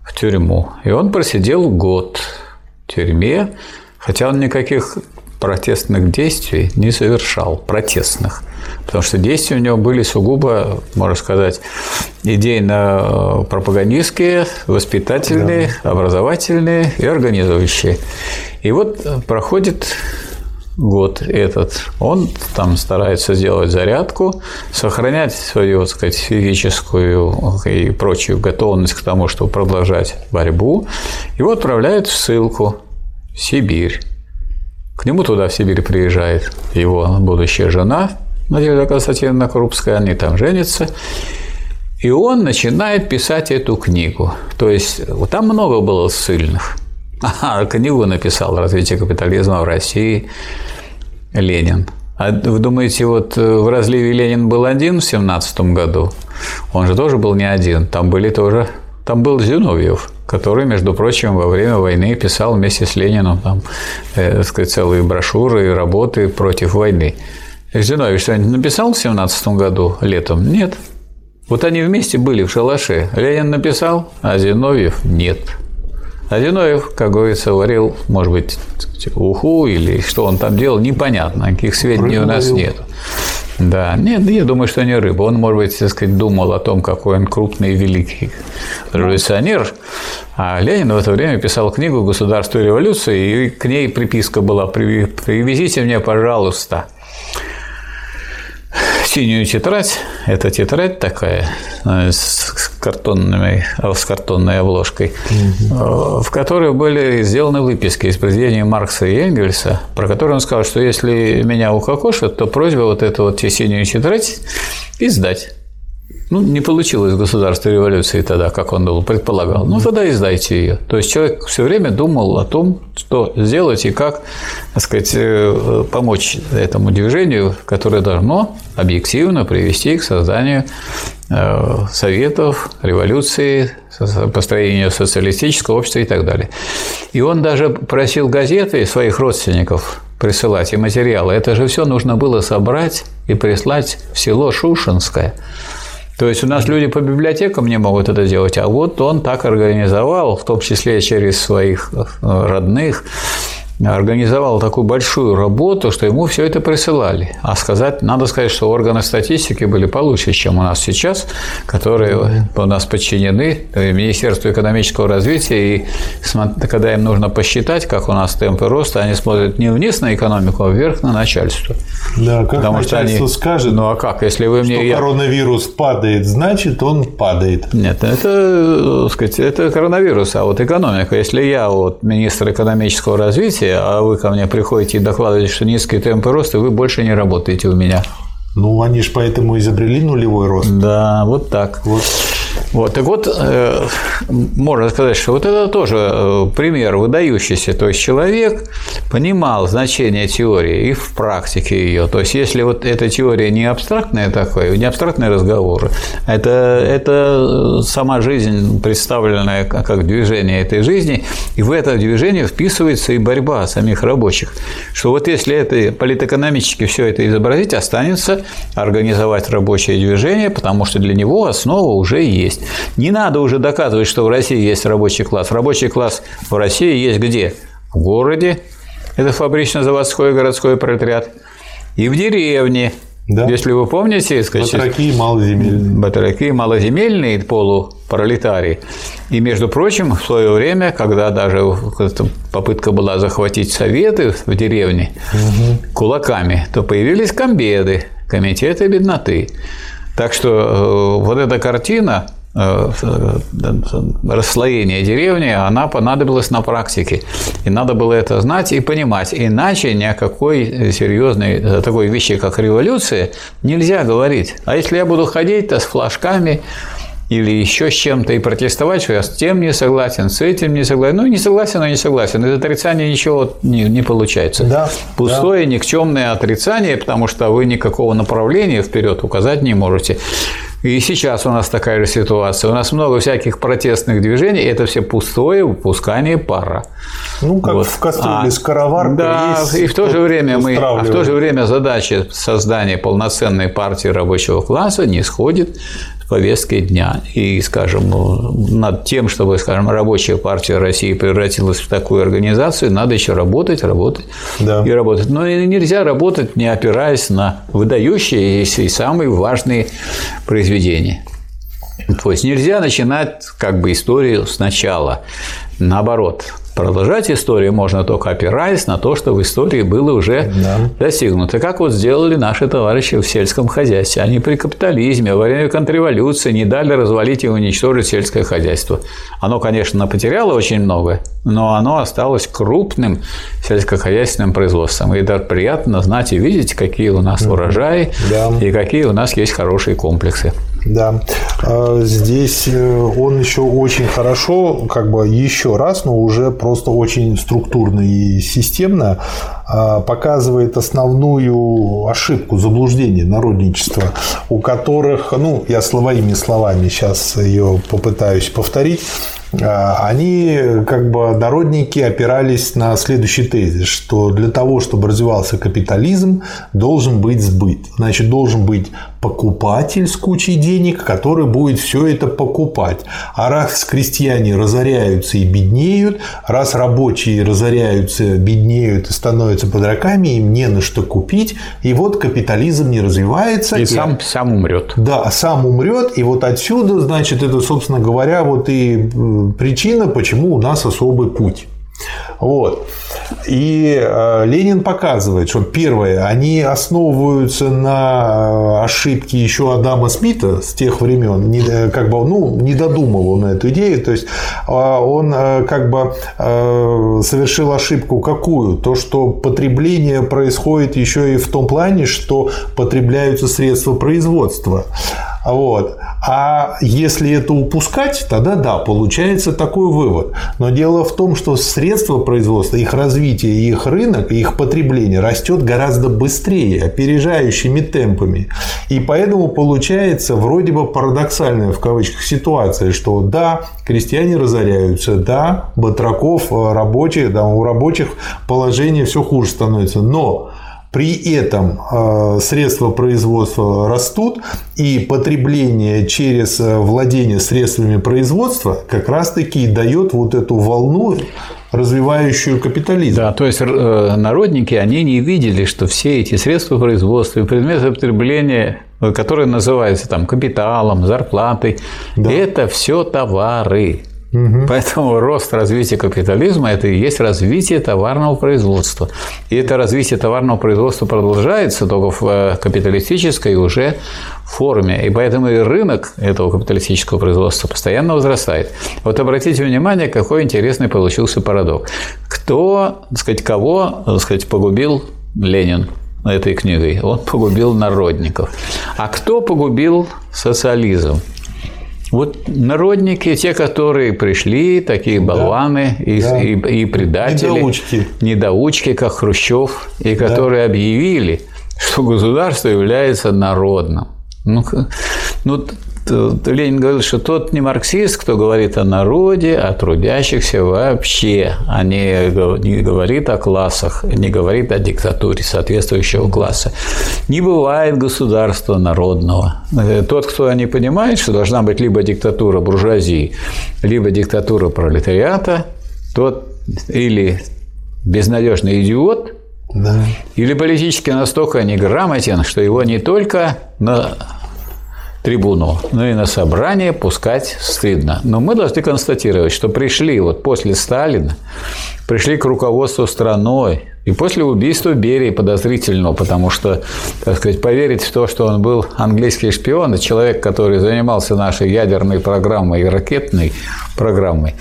в тюрьму. И он просидел год тюрьме, хотя он никаких протестных действий не совершал, протестных. Потому что действия у него были сугубо, можно сказать, идейно-пропагандистские, воспитательные, да. образовательные и организующие. И вот проходит год этот, он там старается сделать зарядку, сохранять свою, так сказать, физическую и прочую готовность к тому, чтобы продолжать борьбу. Его отправляют в ссылку в Сибирь. К нему туда, в Сибирь, приезжает его будущая жена, Надежда Константиновна Крупская, они там женятся. И он начинает писать эту книгу. То есть там много было ссыльных – Ага, книгу написал «Развитие капитализма в России» Ленин. А вы думаете, вот э, в разливе Ленин был один в 17 году? Он же тоже был не один. Там были тоже... Там был Зиновьев, который, между прочим, во время войны писал вместе с Лениным там, э, сказать, целые брошюры и работы против войны. Зиновьев что-нибудь написал в 17 году летом? Нет. Вот они вместе были в шалаше. Ленин написал, а Зиновьев – нет. Одиноев, как говорится, варил, может быть, уху или что он там делал, непонятно, никаких сведений у нас нет. Да, нет, я думаю, что не рыба. Он, может быть, так сказать, думал о том, какой он крупный и великий революционер. А Ленин в это время писал книгу «Государство и революция», и к ней приписка была «Привезите мне, пожалуйста, синюю тетрадь. Это тетрадь такая э, с, картонной, с картонной обложкой, угу. в которой были сделаны выписки из произведений Маркса и Энгельса, про которые он сказал, что если меня укокошат, то просьба вот эту вот синюю тетрадь издать. Ну, не получилось государство революции тогда, как он был, предполагал. Ну, тогда издайте ее. То есть человек все время думал о том, что сделать и как, так сказать, э, помочь этому движению, которое должно объективно привести к созданию э, советов, революции, построению социалистического общества и так далее. И он даже просил газеты своих родственников присылать и материалы. Это же все нужно было собрать и прислать в село Шушинское – то есть у нас люди по библиотекам не могут это делать, а вот он так организовал, в том числе через своих э, родных, организовал такую большую работу, что ему все это присылали. А сказать, надо сказать, что органы статистики были получше, чем у нас сейчас, которые у нас подчинены Министерству экономического развития, и когда им нужно посчитать, как у нас темпы роста, они смотрят не вниз на экономику, а вверх на начальство. Да, как Потому начальство что они... скажет, ну а как, если вы мне... Что коронавирус падает, значит он падает. Нет, это, сказать, это коронавирус, а вот экономика. Если я вот министр экономического развития, работаете, а вы ко мне приходите и докладываете, что низкие темпы роста, вы больше не работаете у меня. Ну, они же поэтому изобрели нулевой рост. Да, вот так. Вот. Вот, так вот, э, можно сказать, что вот это тоже э, пример выдающийся. То есть человек понимал значение теории и в практике ее. То есть если вот эта теория не абстрактная такое, не абстрактные разговоры, это, это сама жизнь, представленная как движение этой жизни, и в это движение вписывается и борьба самих рабочих. Что вот если это политэкономически все это изобразить, останется организовать рабочее движение, потому что для него основа уже есть. Не надо уже доказывать, что в России есть рабочий класс. Рабочий класс в России есть где? В городе, это фабрично-заводской городской пролетариат, и в деревне, да. Если вы помните, сказать, батраки малоземельные. Батраки малоземельные полупролетарии. И, между прочим, в свое время, когда даже попытка была захватить советы в деревне угу. кулаками, то появились комбеды, комитеты бедноты. Так что э, вот эта картина Э, расслоение деревни, она понадобилась на практике. И надо было это знать и понимать. Иначе ни о какой серьезной э, такой вещи, как революция, нельзя говорить. А если я буду ходить-то с флажками, или еще с чем-то и протестовать, что я с тем не согласен, с этим не согласен. Ну, не согласен, но не согласен. Из отрицания ничего не, не получается. Да, Пустое, да. никчемное отрицание, потому что вы никакого направления вперед указать не можете. И сейчас у нас такая же ситуация. У нас много всяких протестных движений, и это все пустое выпускание пара. Ну, как вот. в кастрюле а, скороварка Да, есть и в то же время мы, а в то же время задача создания полноценной партии рабочего класса не сходит повестки дня. И, скажем, над тем, чтобы, скажем, рабочая партия России превратилась в такую организацию, надо еще работать, работать да. и работать. Но нельзя работать, не опираясь на выдающиеся и самые важные произведения. То есть нельзя начинать как бы историю сначала. Наоборот, Продолжать историю можно только опираясь на то, что в истории было уже да. достигнуто. Как вот сделали наши товарищи в сельском хозяйстве. Они при капитализме, во время контрреволюции не дали развалить и уничтожить сельское хозяйство. Оно, конечно, потеряло очень много, но оно осталось крупным сельскохозяйственным производством. И даже приятно знать и видеть, какие у нас урожаи да. и какие у нас есть хорошие комплексы. Да. А, здесь э, он еще очень хорошо, как бы еще раз, но уже просто очень структурно и системно а, показывает основную ошибку, заблуждение народничества, у которых, ну, я словоими словами сейчас ее попытаюсь повторить, они, как бы, народники опирались на следующий тезис, что для того, чтобы развивался капитализм, должен быть сбыт. Значит, должен быть покупатель с кучей денег, который будет все это покупать. А раз крестьяне разоряются и беднеют, раз рабочие разоряются, беднеют и становятся подраками, им не на что купить, и вот капитализм не развивается. И, и сам, сам умрет. Да, сам умрет, и вот отсюда, значит, это, собственно говоря, вот и причина, почему у нас особый путь. Вот. И э, Ленин показывает, что первое, они основываются на э, ошибке еще Адама Смита с тех времен, э, как бы, ну, не додумал он эту идею, то есть он как бы совершил ошибку какую? То, что потребление происходит еще и в том плане, что потребляются средства производства. Вот. А если это упускать, тогда да, получается такой вывод. Но дело в том, что средства производства, их развитие, их рынок, их потребление растет гораздо быстрее, опережающими темпами. И поэтому получается вроде бы парадоксальная в кавычках ситуация, что да, крестьяне разоряются, да, батраков, э, рабочих, да, у рабочих положение все хуже становится, но при этом э, средства производства растут, и потребление через э, владение средствами производства как раз-таки дает вот эту волну развивающую капитализм. Да, то есть э, народники, они не видели, что все эти средства производства и предметы потребления, которые называются там капиталом, зарплатой, да. это все товары. Угу. Поэтому рост развития капитализма – это и есть развитие товарного производства. И это развитие товарного производства продолжается только в э, капиталистической уже форме. И поэтому и рынок этого капиталистического производства постоянно возрастает. Вот обратите внимание, какой интересный получился парадокс. Кто, так сказать, кого, так сказать, погубил Ленин этой книгой? Он погубил народников. А кто погубил социализм? Вот народники, те, которые пришли, такие болваны да, и, да. И, и предатели, недоучки. недоучки, как Хрущев, и которые да. объявили, что государство является народным. Ну, ну Ленин говорил, что тот не марксист, кто говорит о народе, о трудящихся вообще, а не, не говорит о классах, не говорит о диктатуре соответствующего класса. Не бывает государства народного. Тот, кто не понимает, что должна быть либо диктатура буржуазии, либо диктатура пролетариата, тот или безнадежный идиот, да. или политически настолько неграмотен, что его не только на трибуну, но и на собрание пускать стыдно. Но мы должны констатировать, что пришли вот после Сталина, пришли к руководству страной, и после убийства Берии подозрительного, потому что, так сказать, поверить в то, что он был английский шпион, и человек, который занимался нашей ядерной программой и ракетной программой,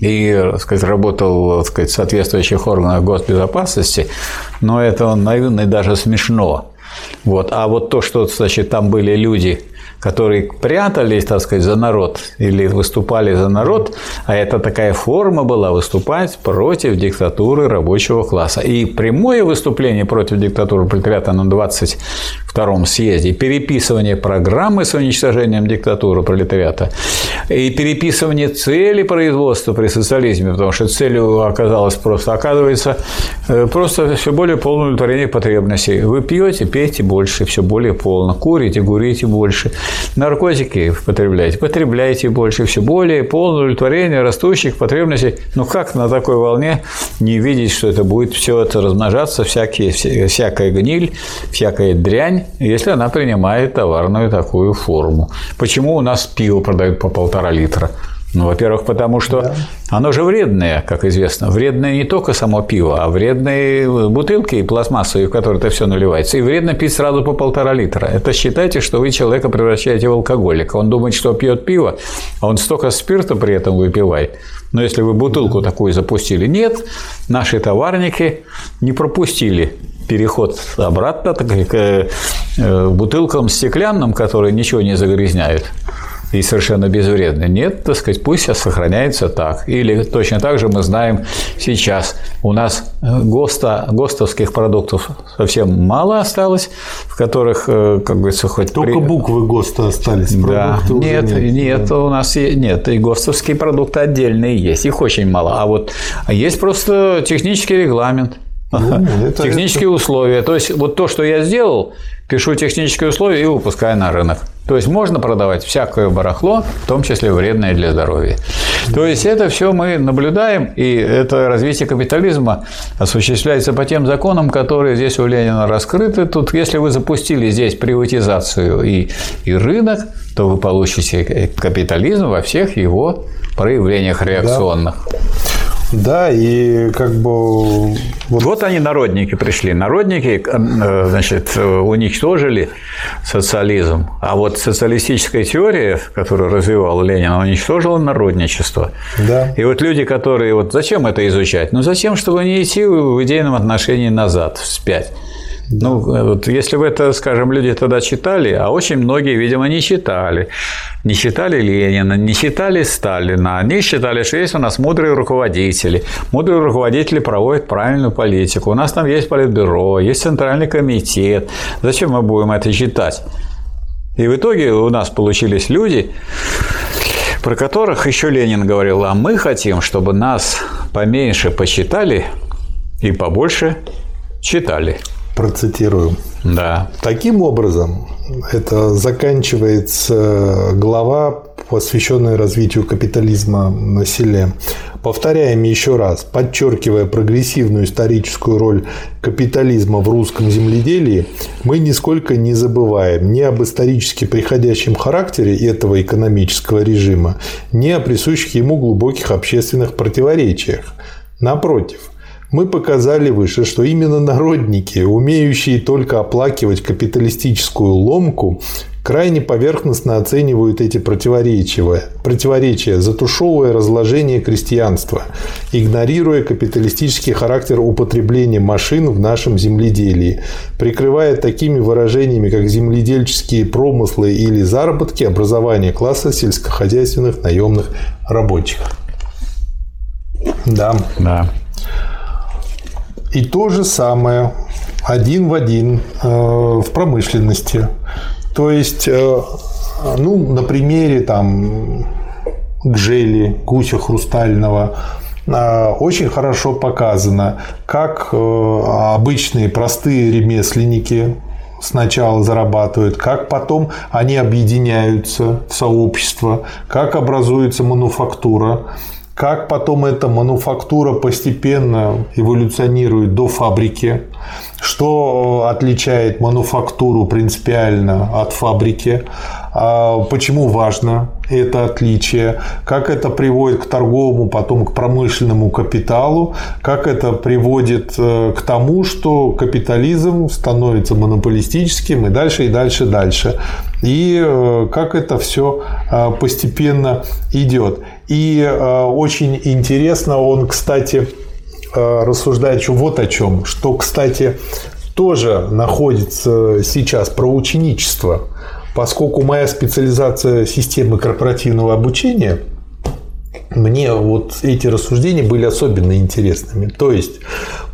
и, так сказать, работал так сказать, в соответствующих органах госбезопасности, но это наивно и даже смешно. Вот. А вот то, что значит, там были люди, которые прятались, так сказать, за народ или выступали за народ, а это такая форма была выступать против диктатуры рабочего класса. И прямое выступление против диктатуры пролетариата на 22-м съезде, переписывание программы с уничтожением диктатуры пролетариата и переписывание цели производства при социализме, потому что целью оказалось просто, оказывается, э, просто все более полное удовлетворение потребностей. Вы пьете, пейте больше, все более полно, курите, курите больше. Наркотики потребляете, потребляете больше, все более полное удовлетворение растущих потребностей. Ну как на такой волне не видеть, что это будет все это размножаться, всякие, всякая гниль, всякая дрянь, если она принимает товарную такую форму. Почему у нас пиво продают по полтора литра? Ну, во-первых, потому что да. оно же вредное, как известно. Вредное не только само пиво, а вредные бутылки и пластмассовые, в которые это все наливается. И вредно пить сразу по полтора литра. Это считайте, что вы человека превращаете в алкоголика. Он думает, что пьет пиво, а он столько спирта при этом выпивает. Но если вы бутылку такую запустили, нет, наши товарники не пропустили переход обратно к э, бутылкам стеклянным, которые ничего не загрязняют и совершенно безвредны. Нет, так сказать, пусть сохраняется так. Или точно так же мы знаем сейчас, у нас э, ГОСТа, ГОСТовских продуктов совсем мало осталось, в которых, э, как говорится, хоть... Только при... буквы ГОСТа остались, да. нет, нет, нет, у нас нет, и ГОСТовские продукты отдельные есть, их очень мало. А вот есть просто технический регламент, Ну, это, Технические это... условия. То есть, вот то, что я сделал, пишу технические условия и выпускаю на рынок. То есть можно продавать всякое барахло, в том числе вредное для здоровья. То есть это все мы наблюдаем, и это развитие капитализма осуществляется по тем законам, которые здесь у Ленина раскрыты. Тут, если вы запустили здесь приватизацию и, и рынок, то вы получите капитализм во всех его проявлениях реакционных. Да. Да, и как бы... Вот... вот они, народники, пришли. Народники, э, значит, уничтожили социализм. А вот социалистическая теория, которую развивал Ленин, уничтожила народничество. Да. И вот люди, которые... Вот зачем это изучать? Ну, зачем, чтобы не идти в идейном отношении назад, вспять. Ну, вот если бы это, скажем, люди тогда читали, а очень многие, видимо, не читали. Не читали Ленина, не читали Сталина. Они считали, что есть у нас мудрые руководители. Мудрые руководители проводят правильную политику. У нас там есть политбюро, есть центральный комитет. Зачем мы будем это читать? И в итоге у нас получились люди, про которых еще Ленин говорил, а мы хотим, чтобы нас поменьше посчитали и побольше читали процитирую. Да. Таким образом, это заканчивается глава, посвященная развитию капитализма на селе. Повторяем еще раз, подчеркивая прогрессивную историческую роль капитализма в русском земледелии, мы нисколько не забываем ни об исторически приходящем характере этого экономического режима, ни о присущих ему глубоких общественных противоречиях. Напротив, мы показали выше, что именно народники, умеющие только оплакивать капиталистическую ломку, крайне поверхностно оценивают эти противоречия, противоречия, затушевывая разложение крестьянства, игнорируя капиталистический характер употребления машин в нашем земледелии, прикрывая такими выражениями, как земледельческие промыслы или заработки образования класса сельскохозяйственных наемных рабочих. Да. Да. И то же самое один в один э, в промышленности. То есть, э, ну, на примере там гжели, гуся хрустального, э, очень хорошо показано, как обычные простые ремесленники сначала зарабатывают, как потом они объединяются в сообщество, как образуется мануфактура как потом эта мануфактура постепенно эволюционирует до фабрики, что отличает мануфактуру принципиально от фабрики, а почему важно это отличие, как это приводит к торговому, потом к промышленному капиталу, как это приводит э, к тому, что капитализм становится монополистическим и дальше, и дальше, и дальше. И э, как это все э, постепенно идет. И очень интересно, он, кстати, рассуждает вот о чем, что, кстати, тоже находится сейчас про ученичество – поскольку моя специализация системы корпоративного обучения, мне вот эти рассуждения были особенно интересными. То есть,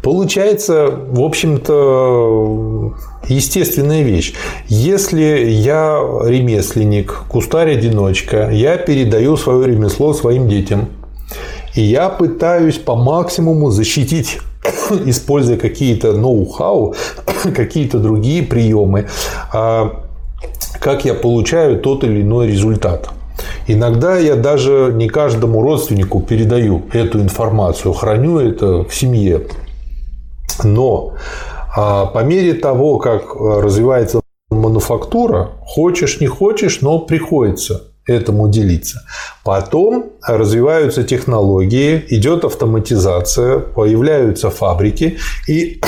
получается, в общем-то, естественная вещь. Если я ремесленник, кустарь-одиночка, я передаю свое ремесло своим детям, и я пытаюсь по максимуму защитить используя какие-то ноу-хау, какие-то другие приемы, а как я получаю тот или иной результат. Иногда я даже не каждому родственнику передаю эту информацию, храню это в семье. Но а, по мере того, как развивается мануфактура, хочешь не хочешь, но приходится этому делиться. Потом развиваются технологии, идет автоматизация, появляются фабрики, и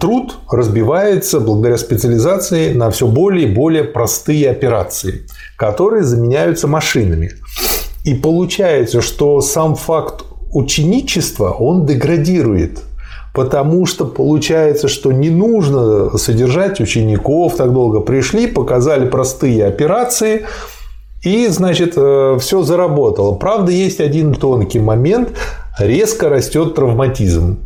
труд разбивается благодаря специализации на все более и более простые операции, которые заменяются машинами. И получается, что сам факт ученичества, он деградирует. Потому что получается, что не нужно содержать учеников так долго. Пришли, показали простые операции, и, значит, э, все заработало. Правда, есть один тонкий момент. Резко растет травматизм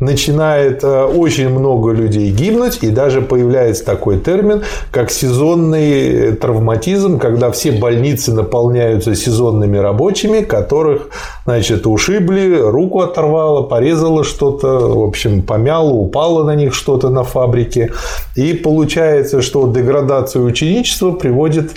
начинает э, очень много людей гибнуть, и даже появляется такой термин, как сезонный травматизм, когда все больницы наполняются сезонными рабочими, которых, значит, ушибли, руку оторвало, порезало что-то, в общем, помяло, упало на них что-то на фабрике. И получается, что деградация ученичества приводит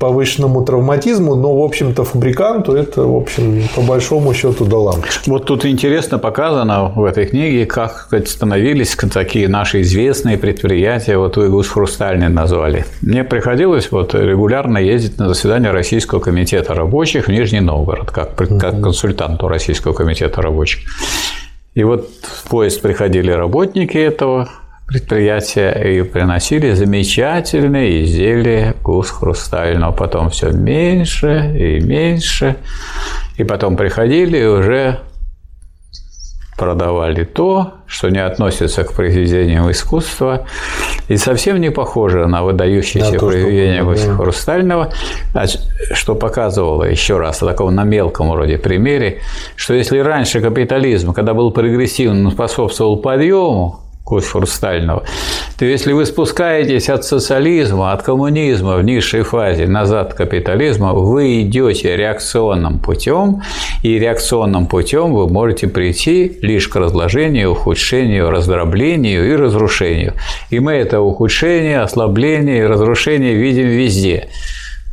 повышенному травматизму, но, в общем-то, фабриканту это, в общем, по большому счету до лампочки. Вот тут интересно показано в этой книге, как становились такие наши известные предприятия, вот вы Гус Хрустальный назвали. Мне приходилось вот регулярно ездить на заседание Российского комитета рабочих в Нижний Новгород, как, как консультанту Российского комитета рабочих. И вот в поезд приходили работники этого предприятия и приносили замечательные изделия гус хрустального. Потом все меньше и меньше. И потом приходили и уже продавали то, что не относится к произведениям искусства и совсем не похоже на выдающиеся да, произведения да. Хрустального, что показывало еще раз, такого на мелком вроде примере, что если раньше капитализм, когда был прогрессивным, способствовал подъему, хрустального, то если вы спускаетесь от социализма, от коммунизма в низшей фазе назад к капитализму, вы идете реакционным путем, и реакционным путем вы можете прийти лишь к разложению, ухудшению, раздроблению и разрушению. И мы это ухудшение, ослабление и разрушение видим везде.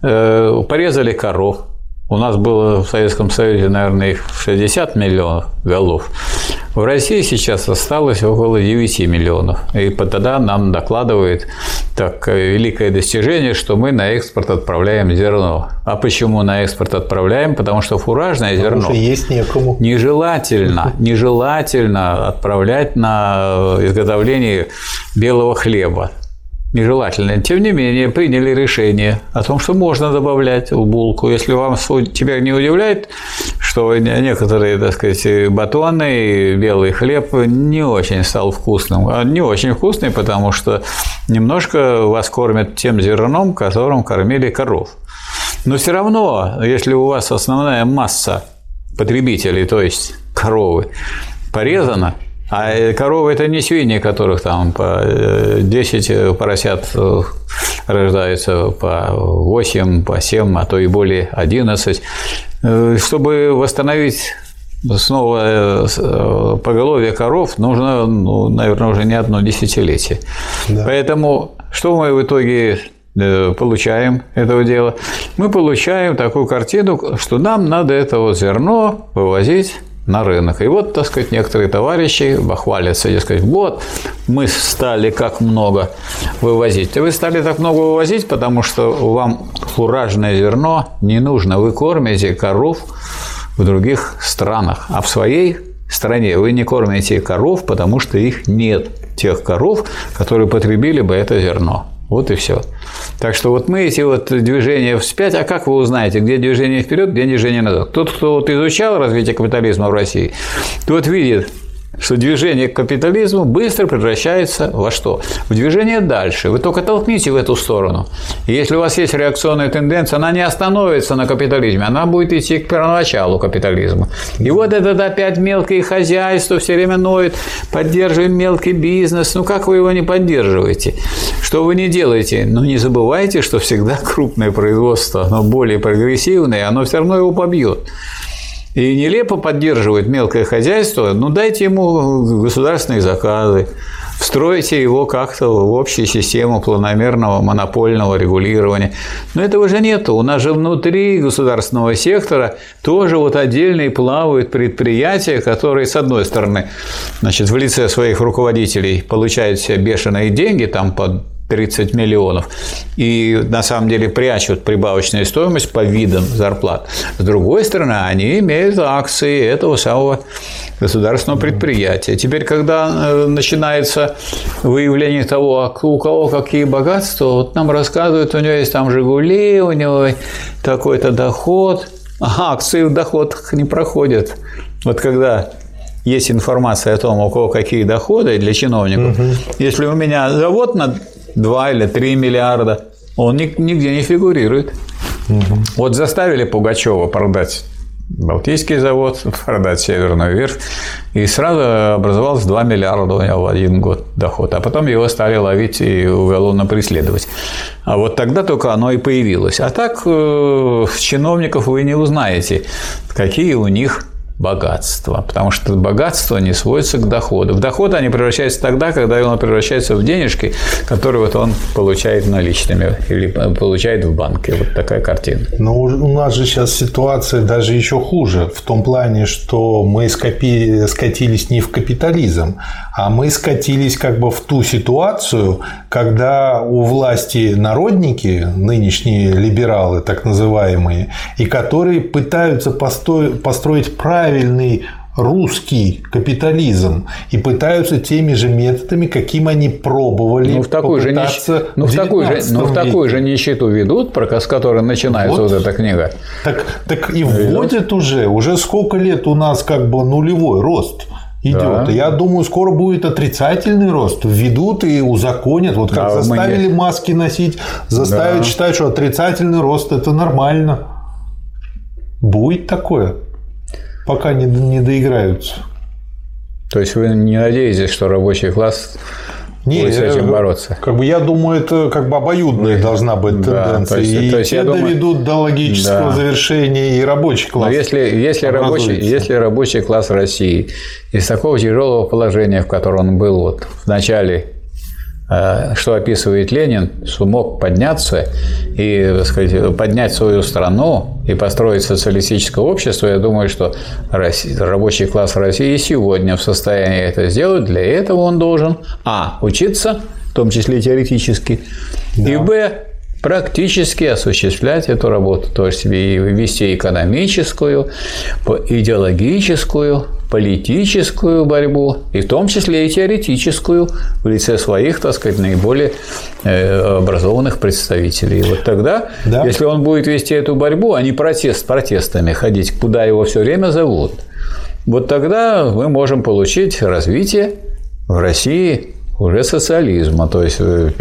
Э, порезали коров, у нас было в Советском Союзе, наверное, их 60 миллионов голов. В России сейчас осталось около 9 миллионов. И тогда нам докладывает так великое достижение, что мы на экспорт отправляем зерно. А почему на экспорт отправляем? Потому что фуражное Потому зерно есть некому. нежелательно, нежелательно отправлять на изготовление белого хлеба нежелательно. Тем не менее, приняли решение о том, что можно добавлять в булку. Если вам тебя не удивляет, что некоторые, так сказать, батоны и белый хлеб не очень стал вкусным. А не очень вкусный, потому что немножко вас кормят тем зерном, которым кормили коров. Но все равно, если у вас основная масса потребителей, то есть коровы, порезана, а э, коровы – это не свиньи, которых там по 10 э, э, поросят рождается по 8, по 7, а то и более 11. Чтобы восстановить снова поголовье коров, нужно, ну, наверное, уже не одно десятилетие. Да. Поэтому что мы в итоге получаем этого дела? Мы получаем такую картину, что нам надо это вот зерно вывозить на рынок. И вот, так сказать, некоторые товарищи бахвалятся, дескать, вот, мы стали как много вывозить. И вы стали так много вывозить, потому что вам фуражное зерно не нужно. Вы кормите коров в других странах, а в своей стране вы не кормите коров, потому что их нет, тех коров, которые потребили бы это зерно. Вот и все. Так что вот мы эти вот движения вспять, а как вы узнаете, где движение вперед, где движение назад? Тот, кто вот изучал развитие капитализма в России, тот видит, что движение к капитализму быстро превращается во что? В движение дальше. Вы только толкните в эту сторону. И если у вас есть реакционная тенденция, она не остановится на капитализме, она будет идти к первоначалу капитализма. И вот это опять мелкое хозяйство все время ноет, поддерживаем мелкий бизнес. Ну как вы его не поддерживаете? Что вы не делаете? Ну не забывайте, что всегда крупное производство, оно более прогрессивное, оно все равно его побьет и нелепо поддерживает мелкое хозяйство, ну дайте ему государственные заказы, встройте его как-то в общую систему планомерного монопольного регулирования. Но этого же нет. У нас же внутри государственного сектора тоже вот отдельные плавают предприятия, которые, с одной стороны, значит, в лице своих руководителей получают себе бешеные деньги, там под 30 миллионов, и на самом деле прячут прибавочную стоимость по видам зарплат. С другой стороны, они имеют акции этого самого государственного предприятия. Теперь, когда э, начинается выявление того, у кого какие богатства, вот нам рассказывают, у него есть там «Жигули», у него такой-то доход, а акции в доходах не проходят. Вот когда есть информация о том, у кого какие доходы для чиновников. Угу. Если у меня завод на 2 или 3 миллиарда, он нигде не фигурирует. Угу. Вот заставили Пугачева продать Балтийский завод, продать Северную верфь, и сразу образовалось 2 миллиарда у него в один год доход. А потом его стали ловить и уголовно преследовать. А вот тогда только оно и появилось. А так э, чиновников вы не узнаете, какие у них богатство, потому что богатство не сводится к доходу. В доход они превращаются тогда, когда он превращается в денежки, которые вот он получает наличными или получает в банке. Вот такая картина. Но у нас же сейчас ситуация даже еще хуже, в том плане, что мы скопи... скатились не в капитализм, а мы скатились как бы в ту ситуацию, когда у власти народники, нынешние либералы так называемые, и которые пытаются построить правильный русский капитализм и пытаются теми же методами, каким они пробовали ну, в такую же нищ... ну, в такую же, ну, в такую же нищету ведут, про с которой начинается вот, вот эта книга. Так, так и вводят уже, уже сколько лет у нас как бы нулевой рост идет. Да. Я думаю, скоро будет отрицательный рост. Введут и узаконят. Вот как да, заставили мне... маски носить, заставят да. считать, что отрицательный рост это нормально. Будет такое пока не, не доиграются. То есть вы не надеетесь, что рабочий класс не, будет с этим бороться? Как бы я думаю, это как бы обоюдная должна быть тенденция. Да, то есть, и то есть, те доведут думаю... до логического да. завершения, и рабочий класс. Но если, если, рабочий, если рабочий класс России из такого тяжелого положения, в котором он был вот в начале что описывает Ленин, смог подняться и сказать, поднять свою страну и построить социалистическое общество, я думаю, что рабочий класс России сегодня в состоянии это сделать. Для этого он должен а. учиться, в том числе теоретически, да. и б практически осуществлять эту работу, то есть вести экономическую, идеологическую, политическую борьбу, и в том числе и теоретическую в лице своих, так сказать, наиболее э, образованных представителей. И вот тогда, да. если он будет вести эту борьбу, а не протест протестами ходить, куда его все время зовут, вот тогда мы можем получить развитие в России уже социализма, то есть э,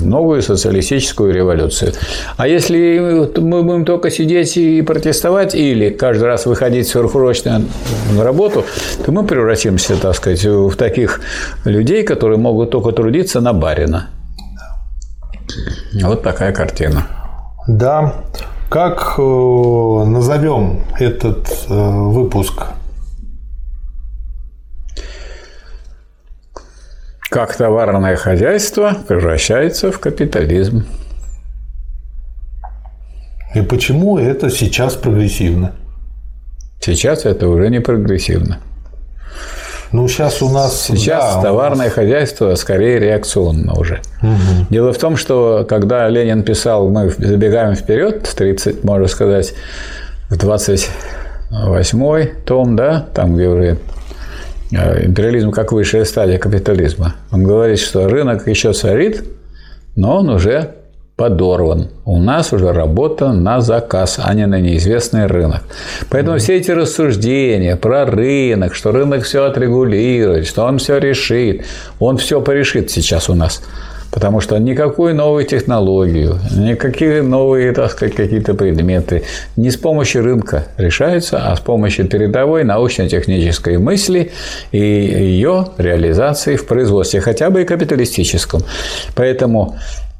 новую социалистическую революцию. А если мы будем только сидеть и протестовать, или каждый раз выходить сверхурочно на работу, то мы превратимся, так сказать, в таких людей, которые могут только трудиться на барина. Вот такая картина. Да. Как э, назовем этот э, выпуск как товарное хозяйство превращается в капитализм. И почему это сейчас прогрессивно? Сейчас это уже не прогрессивно. Ну, сейчас у нас... Сейчас да, товарное нас... хозяйство скорее реакционно уже. Угу. Дело в том, что когда Ленин писал, мы забегаем вперед, 30, можно сказать, в 28 том, да, там, где уже империализм как высшая стадия капитализма. Он говорит, что рынок еще царит, но он уже подорван. У нас уже работа на заказ, а не на неизвестный рынок. Поэтому все эти рассуждения про рынок, что рынок все отрегулирует, что он все решит, он все порешит сейчас у нас. Потому что никакую новую технологию, никакие новые, так сказать, какие-то предметы не с помощью рынка решаются, а с помощью передовой научно-технической мысли и ее реализации в производстве, хотя бы и капиталистическом. Поэтому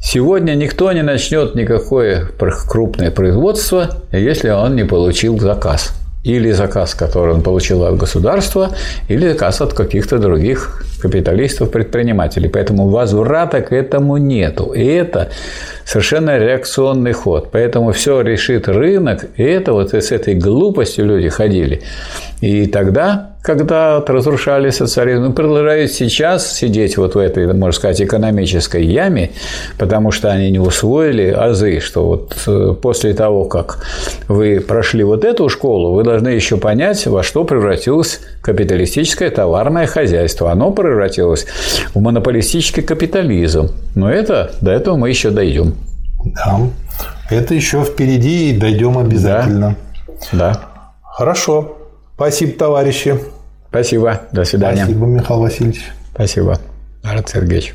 Сегодня никто не начнет никакое крупное производство, если он не получил заказ или заказ, который он получил от государства, или заказ от каких-то других капиталистов, предпринимателей. Поэтому возврата к этому нету. И это совершенно реакционный ход. Поэтому все решит рынок. И это вот с этой глупостью люди ходили. И тогда когда разрушали социализм, продолжают сейчас сидеть вот в этой, можно сказать, экономической яме, потому что они не усвоили азы, что вот э, после того, как вы прошли вот эту школу, вы должны еще понять, во что превратилось капиталистическое товарное хозяйство. Оно превратилось в монополистический капитализм. Но это, до этого мы еще дойдем. Да, это еще впереди и дойдем обязательно. Да. да. Хорошо. Спасибо, товарищи. Спасибо. До свидания. Спасибо, Михаил Васильевич. Спасибо, Марат Сергеевич.